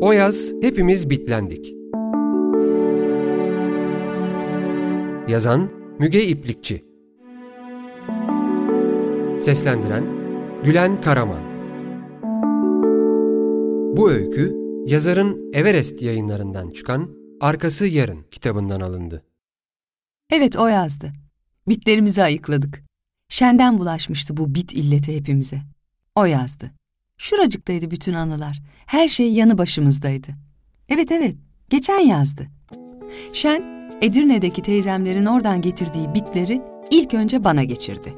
O yaz hepimiz bitlendik. Yazan Müge İplikçi Seslendiren Gülen Karaman Bu öykü yazarın Everest yayınlarından çıkan Arkası Yarın kitabından alındı. Evet o yazdı. Bitlerimizi ayıkladık. Şenden bulaşmıştı bu bit illeti hepimize. O yazdı. Şuracıktaydı bütün anılar. Her şey yanı başımızdaydı. Evet evet, geçen yazdı. Şen, Edirne'deki teyzemlerin oradan getirdiği bitleri ilk önce bana geçirdi.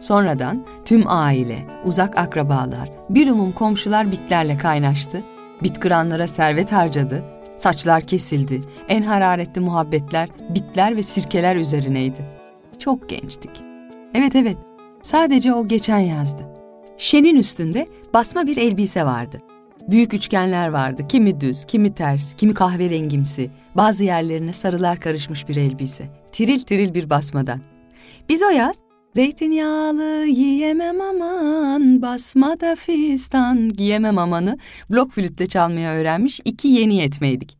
Sonradan tüm aile, uzak akrabalar, bir umum komşular bitlerle kaynaştı. Bit kıranlara servet harcadı, saçlar kesildi, en hararetli muhabbetler bitler ve sirkeler üzerineydi. Çok gençtik. Evet evet, sadece o geçen yazdı. Şen'in üstünde basma bir elbise vardı. Büyük üçgenler vardı. Kimi düz, kimi ters, kimi kahverengimsi. Bazı yerlerine sarılar karışmış bir elbise. Tiril tiril bir basmadan. Biz o yaz Zeytinyağlı yiyemem aman, basmada fistan giyemem amanı blok flütle çalmaya öğrenmiş iki yeni yetmeydik.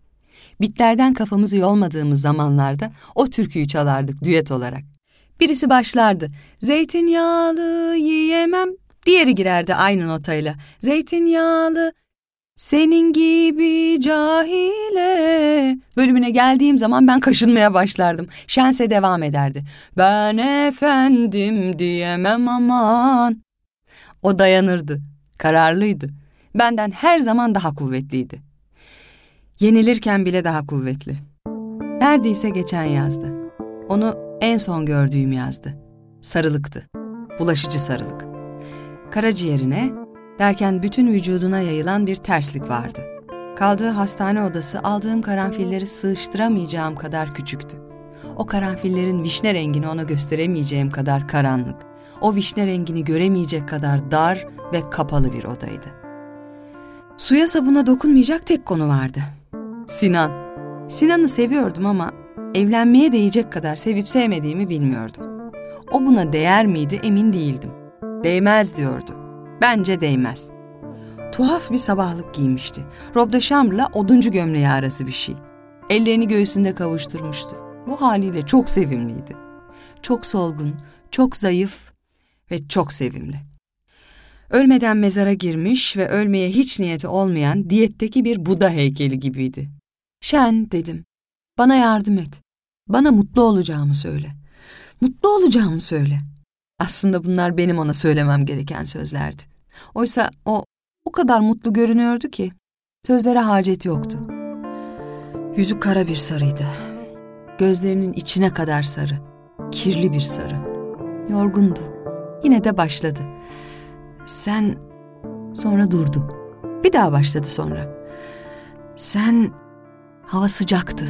Bitlerden kafamızı yolmadığımız zamanlarda o türküyü çalardık düet olarak. Birisi başlardı. Zeytinyağlı yiyemem Diğeri girerdi aynı notayla. Zeytinyağlı, senin gibi cahile. Bölümüne geldiğim zaman ben kaşınmaya başlardım. Şense devam ederdi. Ben efendim diyemem aman. O dayanırdı, kararlıydı. Benden her zaman daha kuvvetliydi. Yenilirken bile daha kuvvetli. Neredeyse geçen yazdı. Onu en son gördüğüm yazdı. Sarılıktı. Bulaşıcı sarılık karaciğerine, derken bütün vücuduna yayılan bir terslik vardı. Kaldığı hastane odası aldığım karanfilleri sığıştıramayacağım kadar küçüktü. O karanfillerin vişne rengini ona gösteremeyeceğim kadar karanlık, o vişne rengini göremeyecek kadar dar ve kapalı bir odaydı. Suya sabuna dokunmayacak tek konu vardı. Sinan. Sinan'ı seviyordum ama evlenmeye değecek kadar sevip sevmediğimi bilmiyordum. O buna değer miydi emin değildim. Değmez diyordu. Bence değmez. Tuhaf bir sabahlık giymişti. Rob de Chamber'la oduncu gömleği arası bir şey. Ellerini göğsünde kavuşturmuştu. Bu haliyle çok sevimliydi. Çok solgun, çok zayıf ve çok sevimli. Ölmeden mezara girmiş ve ölmeye hiç niyeti olmayan diyetteki bir Buda heykeli gibiydi. Şen dedim, bana yardım et. Bana mutlu olacağımı söyle. Mutlu olacağımı söyle. Aslında bunlar benim ona söylemem gereken sözlerdi. Oysa o o kadar mutlu görünüyordu ki sözlere hacet yoktu. Yüzü kara bir sarıydı. Gözlerinin içine kadar sarı. Kirli bir sarı. Yorgundu. Yine de başladı. Sen... Sonra durdu. Bir daha başladı sonra. Sen... Hava sıcaktı.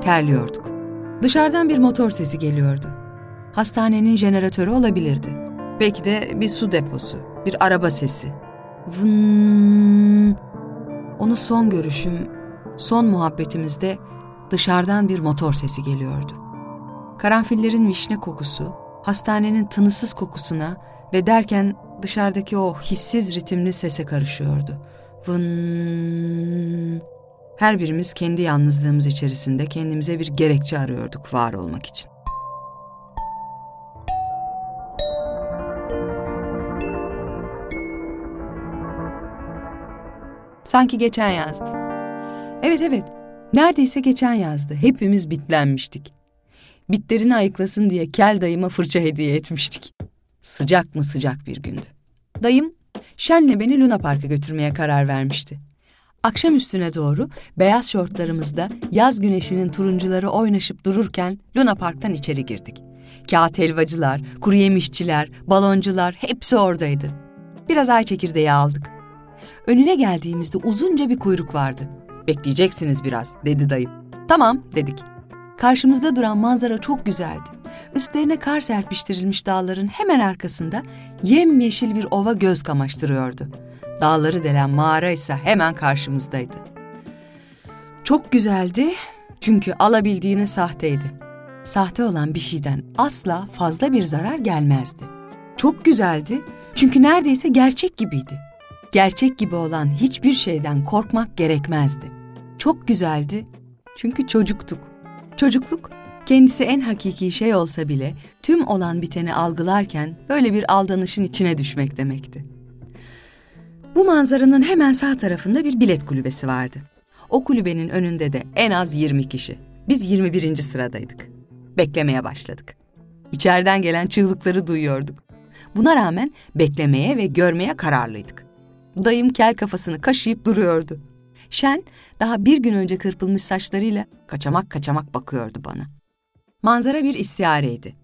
Terliyorduk. Dışarıdan bir motor sesi geliyordu hastanenin jeneratörü olabilirdi. Belki de bir su deposu, bir araba sesi. Vın. Onu son görüşüm, son muhabbetimizde dışarıdan bir motor sesi geliyordu. Karanfillerin vişne kokusu, hastanenin tınısız kokusuna ve derken dışarıdaki o hissiz ritimli sese karışıyordu. Vın. Her birimiz kendi yalnızlığımız içerisinde kendimize bir gerekçe arıyorduk var olmak için. Sanki geçen yazdı. Evet evet, neredeyse geçen yazdı. Hepimiz bitlenmiştik. Bitlerini ayıklasın diye kel dayıma fırça hediye etmiştik. Sıcak mı sıcak bir gündü. Dayım, Şen'le beni Luna Park'a götürmeye karar vermişti. Akşam üstüne doğru beyaz şortlarımızda yaz güneşinin turuncuları oynaşıp dururken Luna Park'tan içeri girdik. Kağıt helvacılar, kuru yemişçiler, baloncular hepsi oradaydı. Biraz ay çekirdeği aldık. Önüne geldiğimizde uzunca bir kuyruk vardı. Bekleyeceksiniz biraz dedi dayım. Tamam dedik. Karşımızda duran manzara çok güzeldi. Üstlerine kar serpiştirilmiş dağların hemen arkasında yemyeşil bir ova göz kamaştırıyordu. Dağları delen mağara ise hemen karşımızdaydı. Çok güzeldi çünkü alabildiğine sahteydi. Sahte olan bir şeyden asla fazla bir zarar gelmezdi. Çok güzeldi çünkü neredeyse gerçek gibiydi. Gerçek gibi olan hiçbir şeyden korkmak gerekmezdi. Çok güzeldi çünkü çocuktuk. Çocukluk kendisi en hakiki şey olsa bile tüm olan biteni algılarken böyle bir aldanışın içine düşmek demekti. Bu manzaranın hemen sağ tarafında bir bilet kulübesi vardı. O kulübenin önünde de en az 20 kişi. Biz 21. sıradaydık. Beklemeye başladık. İçeriden gelen çığlıkları duyuyorduk. Buna rağmen beklemeye ve görmeye kararlıydık. Dayım kel kafasını kaşıyıp duruyordu. Şen daha bir gün önce kırpılmış saçlarıyla kaçamak kaçamak bakıyordu bana. Manzara bir istihareydi.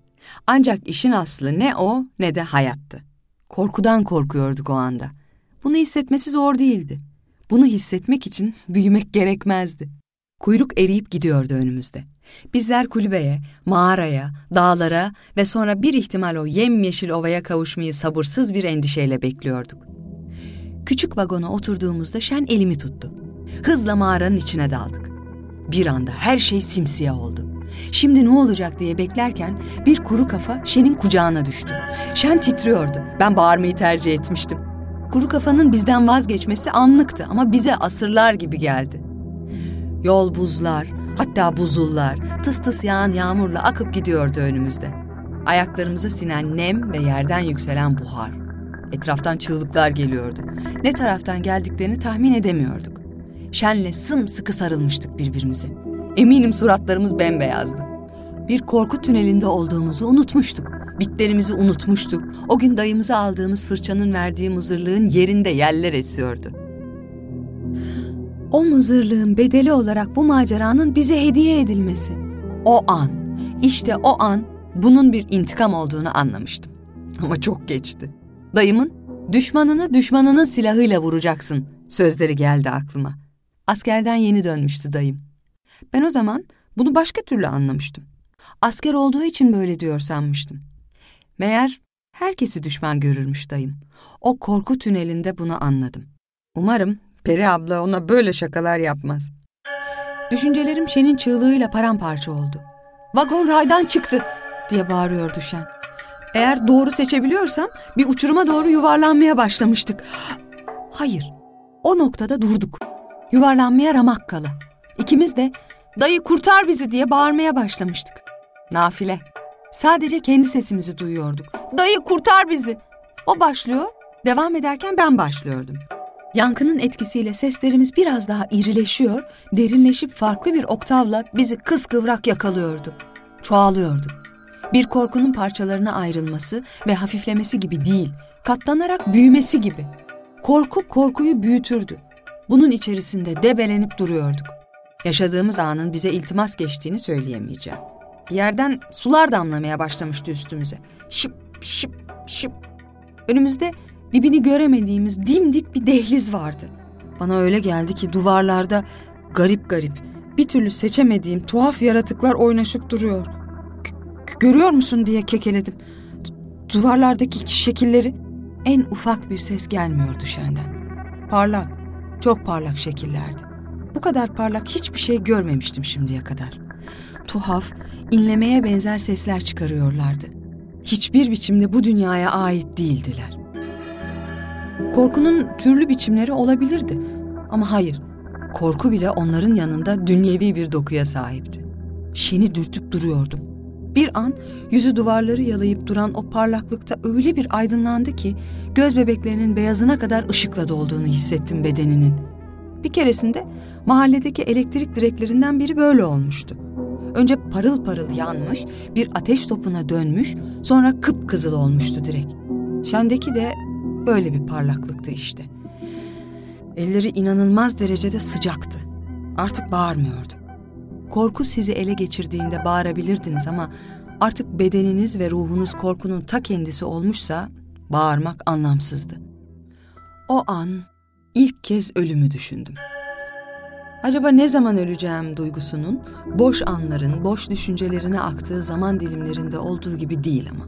Ancak işin aslı ne o ne de hayattı. Korkudan korkuyorduk o anda. Bunu hissetmesi zor değildi. Bunu hissetmek için büyümek gerekmezdi. Kuyruk eriyip gidiyordu önümüzde. Bizler kulübeye, mağaraya, dağlara ve sonra bir ihtimal o yemyeşil ovaya kavuşmayı sabırsız bir endişeyle bekliyorduk. Küçük vagona oturduğumuzda Şen elimi tuttu. Hızla mağaranın içine daldık. Bir anda her şey simsiyah oldu. Şimdi ne olacak diye beklerken bir kuru kafa Şen'in kucağına düştü. Şen titriyordu. Ben bağırmayı tercih etmiştim. Kuru kafanın bizden vazgeçmesi anlıktı ama bize asırlar gibi geldi. Yol buzlar, hatta buzullar, tıs tıs yağan yağmurla akıp gidiyordu önümüzde. Ayaklarımıza sinen nem ve yerden yükselen buhar. Etraftan çığlıklar geliyordu. Ne taraftan geldiklerini tahmin edemiyorduk. Şenle sımsıkı sarılmıştık birbirimize. Eminim suratlarımız bembeyazdı. Bir korku tünelinde olduğumuzu unutmuştuk. Bitlerimizi unutmuştuk. O gün dayımıza aldığımız fırçanın verdiği muzırlığın yerinde yeller esiyordu. O muzırlığın bedeli olarak bu maceranın bize hediye edilmesi. O an, işte o an bunun bir intikam olduğunu anlamıştım. Ama çok geçti. Dayımın düşmanını düşmanının silahıyla vuracaksın sözleri geldi aklıma. Askerden yeni dönmüştü dayım. Ben o zaman bunu başka türlü anlamıştım. Asker olduğu için böyle diyor sanmıştım. Meğer herkesi düşman görürmüş dayım. O korku tünelinde bunu anladım. Umarım Peri abla ona böyle şakalar yapmaz. Düşüncelerim Şen'in çığlığıyla paramparça oldu. Vagon raydan çıktı diye bağırıyordu Şen. Eğer doğru seçebiliyorsam bir uçuruma doğru yuvarlanmaya başlamıştık. Hayır, o noktada durduk. Yuvarlanmaya ramak kala. İkimiz de dayı kurtar bizi diye bağırmaya başlamıştık. Nafile. Sadece kendi sesimizi duyuyorduk. Dayı kurtar bizi. O başlıyor, devam ederken ben başlıyordum. Yankının etkisiyle seslerimiz biraz daha irileşiyor, derinleşip farklı bir oktavla bizi kıskıvrak yakalıyordu. Çoğalıyordu. Bir korkunun parçalarına ayrılması ve hafiflemesi gibi değil, katlanarak büyümesi gibi. Korku korkuyu büyütürdü. Bunun içerisinde debelenip duruyorduk. Yaşadığımız anın bize iltimas geçtiğini söyleyemeyeceğim. Bir yerden sular damlamaya başlamıştı üstümüze. Şıp şıp şıp. Önümüzde dibini göremediğimiz dimdik bir dehliz vardı. Bana öyle geldi ki duvarlarda garip garip, bir türlü seçemediğim tuhaf yaratıklar oynaşıp duruyor. Görüyor musun diye kekeledim. Duvarlardaki şekilleri en ufak bir ses gelmiyordu Şen'den. Parlak, çok parlak şekillerdi. Bu kadar parlak hiçbir şey görmemiştim şimdiye kadar. Tuhaf, inlemeye benzer sesler çıkarıyorlardı. Hiçbir biçimde bu dünyaya ait değildiler. Korkunun türlü biçimleri olabilirdi. Ama hayır, korku bile onların yanında dünyevi bir dokuya sahipti. Şeni dürtüp duruyordum. Bir an yüzü duvarları yalayıp duran o parlaklıkta öyle bir aydınlandı ki göz bebeklerinin beyazına kadar ışıkla dolduğunu hissettim bedeninin. Bir keresinde mahalledeki elektrik direklerinden biri böyle olmuştu. Önce parıl parıl yanmış, bir ateş topuna dönmüş, sonra kıpkızıl olmuştu direk. Şendeki de böyle bir parlaklıktı işte. Elleri inanılmaz derecede sıcaktı. Artık bağırmıyordum. Korku sizi ele geçirdiğinde bağırabilirdiniz ama artık bedeniniz ve ruhunuz korkunun ta kendisi olmuşsa bağırmak anlamsızdı. O an ilk kez ölümü düşündüm. Acaba ne zaman öleceğim duygusunun boş anların, boş düşüncelerine aktığı zaman dilimlerinde olduğu gibi değil ama.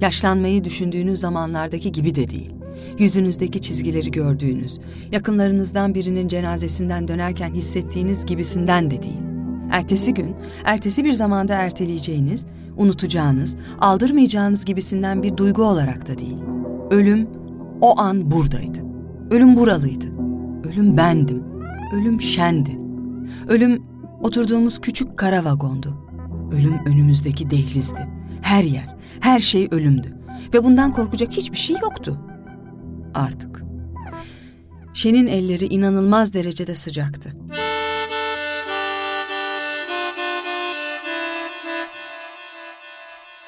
Yaşlanmayı düşündüğünüz zamanlardaki gibi de değil. Yüzünüzdeki çizgileri gördüğünüz, yakınlarınızdan birinin cenazesinden dönerken hissettiğiniz gibisinden de değil. Ertesi gün, ertesi bir zamanda erteleyeceğiniz, unutacağınız, aldırmayacağınız gibisinden bir duygu olarak da değil. Ölüm o an buradaydı. Ölüm buralıydı. Ölüm bendim. Ölüm şendi. Ölüm oturduğumuz küçük kara vagondu. Ölüm önümüzdeki dehlizdi. Her yer, her şey ölümdü. Ve bundan korkacak hiçbir şey yoktu. Artık. Şen'in elleri inanılmaz derecede sıcaktı.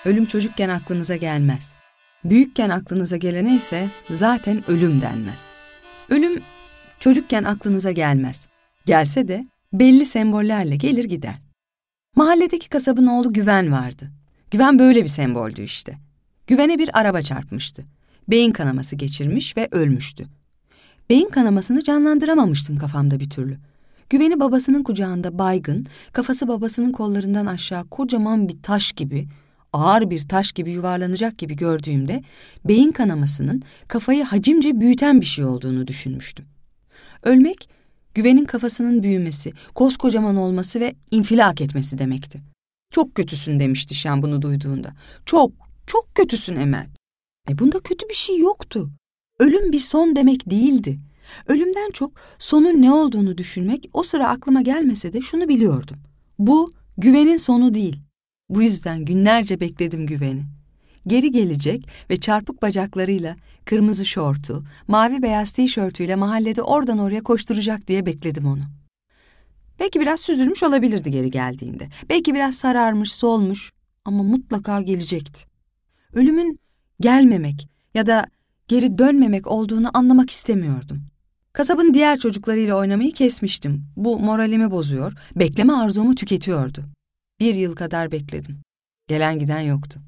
Ölüm çocukken aklınıza gelmez. Büyükken aklınıza gelene ise zaten ölüm denmez. Ölüm çocukken aklınıza gelmez. Gelse de belli sembollerle gelir gider. Mahalledeki kasabın oğlu Güven vardı. Güven böyle bir semboldü işte. Güven'e bir araba çarpmıştı. Beyin kanaması geçirmiş ve ölmüştü. Beyin kanamasını canlandıramamıştım kafamda bir türlü. Güven'i babasının kucağında baygın, kafası babasının kollarından aşağı kocaman bir taş gibi, ağır bir taş gibi yuvarlanacak gibi gördüğümde beyin kanamasının kafayı hacimce büyüten bir şey olduğunu düşünmüştüm. Ölmek, güvenin kafasının büyümesi, koskocaman olması ve infilak etmesi demekti. Çok kötüsün demişti Şen bunu duyduğunda. Çok, çok kötüsün Emel. E bunda kötü bir şey yoktu. Ölüm bir son demek değildi. Ölümden çok sonun ne olduğunu düşünmek o sıra aklıma gelmese de şunu biliyordum. Bu güvenin sonu değil. Bu yüzden günlerce bekledim güveni. Geri gelecek ve çarpık bacaklarıyla, kırmızı şortu, mavi beyaz tişörtüyle mahallede oradan oraya koşturacak diye bekledim onu. Belki biraz süzülmüş olabilirdi geri geldiğinde. Belki biraz sararmış, solmuş ama mutlaka gelecekti. Ölümün gelmemek ya da geri dönmemek olduğunu anlamak istemiyordum. Kasabın diğer çocuklarıyla oynamayı kesmiştim. Bu moralimi bozuyor, bekleme arzumu tüketiyordu. Bir yıl kadar bekledim. Gelen giden yoktu.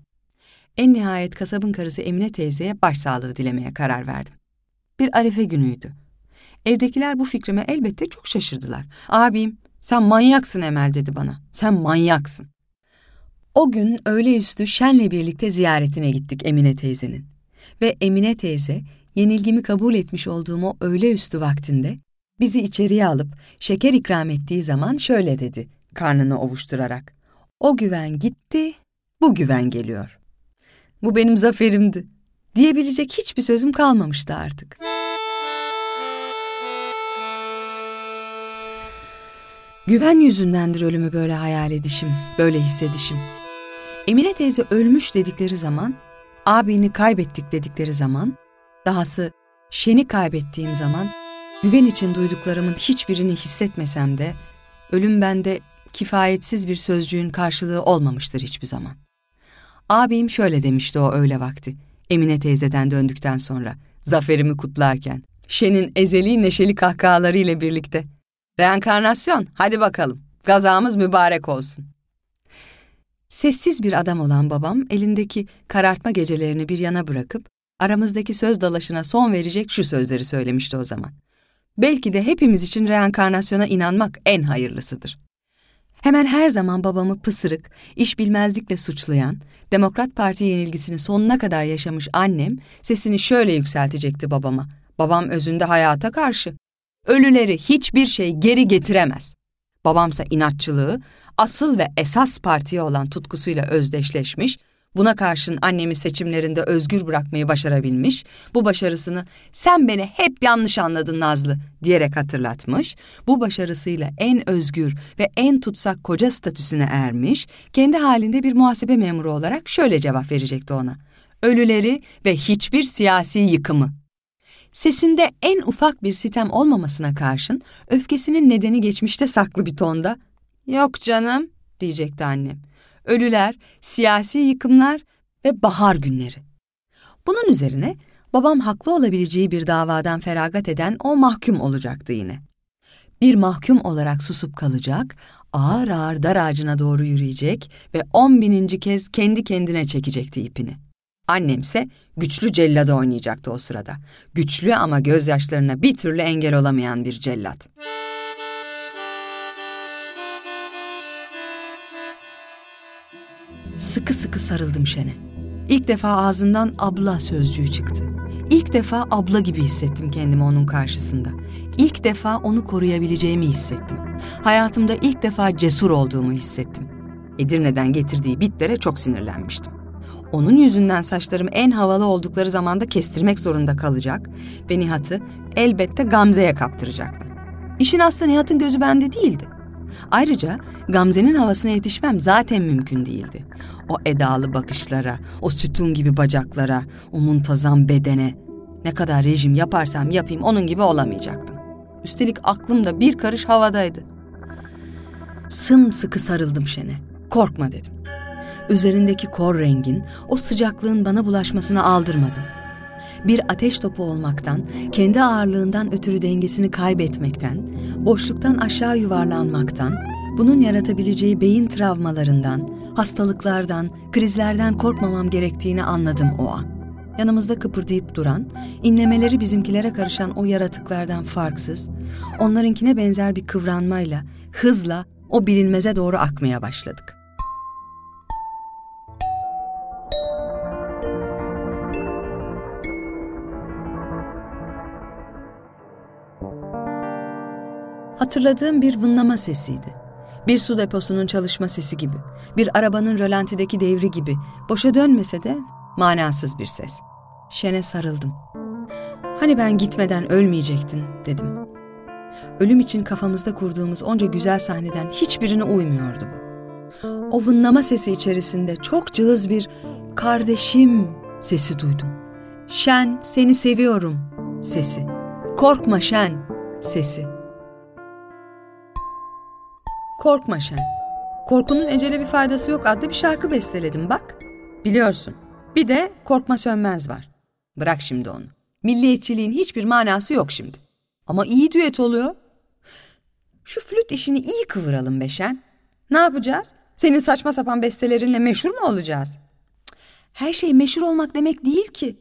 En nihayet kasabın karısı Emine teyzeye başsağlığı dilemeye karar verdim. Bir arefe günüydü. Evdekiler bu fikrime elbette çok şaşırdılar. Abim, sen manyaksın Emel dedi bana. Sen manyaksın. O gün öğle üstü Şen'le birlikte ziyaretine gittik Emine teyzenin. Ve Emine teyze, yenilgimi kabul etmiş olduğum o öğle üstü vaktinde, bizi içeriye alıp şeker ikram ettiği zaman şöyle dedi, karnını ovuşturarak. O güven gitti, bu güven geliyor. Bu benim zaferimdi. Diyebilecek hiçbir sözüm kalmamıştı artık. Güven yüzündendir ölümü böyle hayal edişim, böyle hissedişim. Emine teyze ölmüş dedikleri zaman, abini kaybettik dedikleri zaman, dahası Şen'i kaybettiğim zaman, güven için duyduklarımın hiçbirini hissetmesem de, ölüm bende kifayetsiz bir sözcüğün karşılığı olmamıştır hiçbir zaman. Abim şöyle demişti o öğle vakti, Emine teyzeden döndükten sonra, zaferimi kutlarken, Şen'in ezeli neşeli kahkahalarıyla birlikte. Reenkarnasyon, hadi bakalım, gazamız mübarek olsun. Sessiz bir adam olan babam elindeki karartma gecelerini bir yana bırakıp aramızdaki söz dalaşına son verecek şu sözleri söylemişti o zaman. Belki de hepimiz için reenkarnasyona inanmak en hayırlısıdır. Hemen her zaman babamı pısırık, iş bilmezlikle suçlayan, Demokrat Parti yenilgisini sonuna kadar yaşamış annem sesini şöyle yükseltecekti babama. Babam özünde hayata karşı. Ölüleri hiçbir şey geri getiremez. Babamsa inatçılığı, asıl ve esas partiye olan tutkusuyla özdeşleşmiş, buna karşın annemi seçimlerinde özgür bırakmayı başarabilmiş, bu başarısını sen beni hep yanlış anladın Nazlı diyerek hatırlatmış, bu başarısıyla en özgür ve en tutsak koca statüsüne ermiş, kendi halinde bir muhasebe memuru olarak şöyle cevap verecekti ona. Ölüleri ve hiçbir siyasi yıkımı. Sesinde en ufak bir sitem olmamasına karşın öfkesinin nedeni geçmişte saklı bir tonda ''Yok canım'' diyecekti annem. Ölüler, siyasi yıkımlar ve bahar günleri. Bunun üzerine babam haklı olabileceği bir davadan feragat eden o mahkum olacaktı yine. Bir mahkum olarak susup kalacak, ağır ağır dar ağacına doğru yürüyecek ve on bininci kez kendi kendine çekecekti ipini. Annemse güçlü cellada oynayacaktı o sırada. Güçlü ama gözyaşlarına bir türlü engel olamayan bir cellat. Sıkı sıkı sarıldım Şen'e. İlk defa ağzından abla sözcüğü çıktı. İlk defa abla gibi hissettim kendimi onun karşısında. İlk defa onu koruyabileceğimi hissettim. Hayatımda ilk defa cesur olduğumu hissettim. Edirne'den getirdiği bitlere çok sinirlenmiştim. Onun yüzünden saçlarım en havalı oldukları zamanda kestirmek zorunda kalacak ve Nihat'ı elbette Gamze'ye kaptıracaktım. İşin aslı Nihat'ın gözü bende değildi. Ayrıca Gamze'nin havasına yetişmem zaten mümkün değildi. O edalı bakışlara, o sütun gibi bacaklara, o muntazam bedene. Ne kadar rejim yaparsam yapayım onun gibi olamayacaktım. Üstelik aklım da bir karış havadaydı. Sımsıkı sarıldım Şen'e. Korkma dedim. Üzerindeki kor rengin, o sıcaklığın bana bulaşmasını aldırmadım. Bir ateş topu olmaktan, kendi ağırlığından ötürü dengesini kaybetmekten, boşluktan aşağı yuvarlanmaktan, bunun yaratabileceği beyin travmalarından, hastalıklardan, krizlerden korkmamam gerektiğini anladım o an. Yanımızda kıpırdayıp duran, inlemeleri bizimkilere karışan o yaratıklardan farksız, onlarınkine benzer bir kıvranmayla, hızla o bilinmeze doğru akmaya başladık. Hatırladığım bir vınlama sesiydi. Bir su deposunun çalışma sesi gibi, bir arabanın rölantideki devri gibi, boşa dönmese de manasız bir ses. Şen'e sarıldım. Hani ben gitmeden ölmeyecektin dedim. Ölüm için kafamızda kurduğumuz onca güzel sahneden hiçbirine uymuyordu bu. O vınlama sesi içerisinde çok cılız bir kardeşim sesi duydum. Şen seni seviyorum sesi. Korkma Şen sesi. Korkma Şen. Korkunun ecele bir faydası yok adlı bir şarkı besteledim bak. Biliyorsun. Bir de Korkma Sönmez var. Bırak şimdi onu. Milliyetçiliğin hiçbir manası yok şimdi. Ama iyi düet oluyor. Şu flüt işini iyi kıvıralım Beşen. Ne yapacağız? Senin saçma sapan bestelerinle meşhur mu olacağız? Her şey meşhur olmak demek değil ki.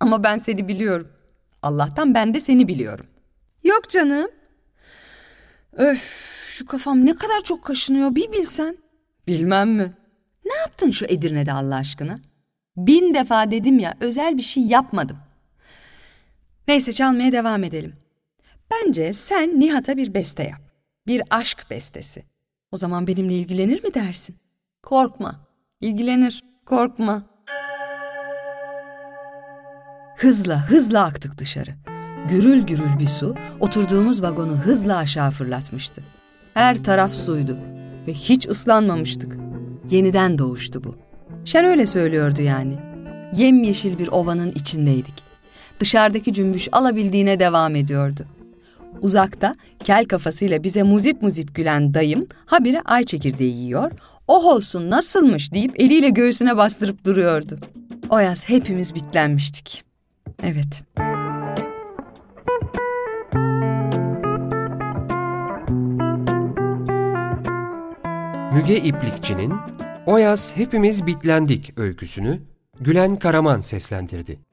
Ama ben seni biliyorum. Allah'tan ben de seni biliyorum. Yok canım. Öf şu kafam ne kadar çok kaşınıyor bir bilsen. Bilmem mi? Ne yaptın şu Edirne'de Allah aşkına? Bin defa dedim ya özel bir şey yapmadım. Neyse çalmaya devam edelim. Bence sen Nihat'a bir beste yap. Bir aşk bestesi. O zaman benimle ilgilenir mi dersin? Korkma. İlgilenir. Korkma. Hızla hızla aktık dışarı. Gürül gürül bir su oturduğumuz vagonu hızla aşağı fırlatmıştı. Her taraf suydu ve hiç ıslanmamıştık. Yeniden doğuştu bu. Şen öyle söylüyordu yani. Yemyeşil bir ovanın içindeydik. Dışarıdaki cümbüş alabildiğine devam ediyordu. Uzakta kel kafasıyla bize muzip muzip gülen dayım habire ay çekirdeği yiyor, oh olsun nasılmış deyip eliyle göğsüne bastırıp duruyordu. O yaz hepimiz bitlenmiştik. Evet. Müge İplikçi'nin O yaz hepimiz bitlendik öyküsünü Gülen Karaman seslendirdi.